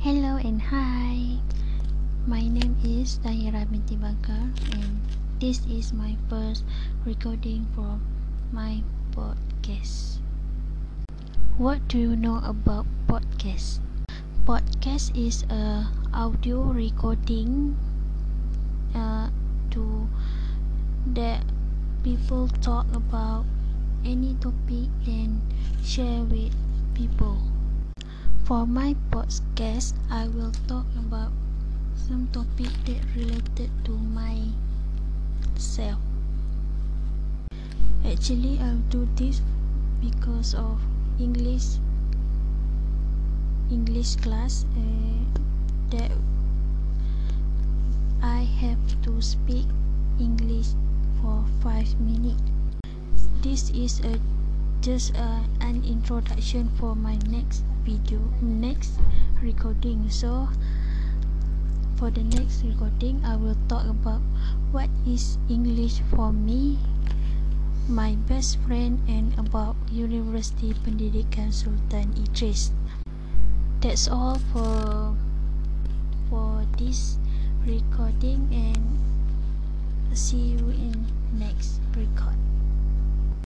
Hello and hi. My name is Tahira binti Bakar and this is my first recording for my podcast. What do you know about podcast? Podcast is a audio recording uh, to that people talk about any topic and share with people. For my podcast, I will talk about some topic that related to myself. Actually, I'll do this because of English English class uh, that I have to speak English for 5 minutes. This is a just uh, an introduction for my next video next recording. So for the next recording I will talk about what is English for me my best friend and about University Pendidikan Sultan Idris. That's all for for this recording and see you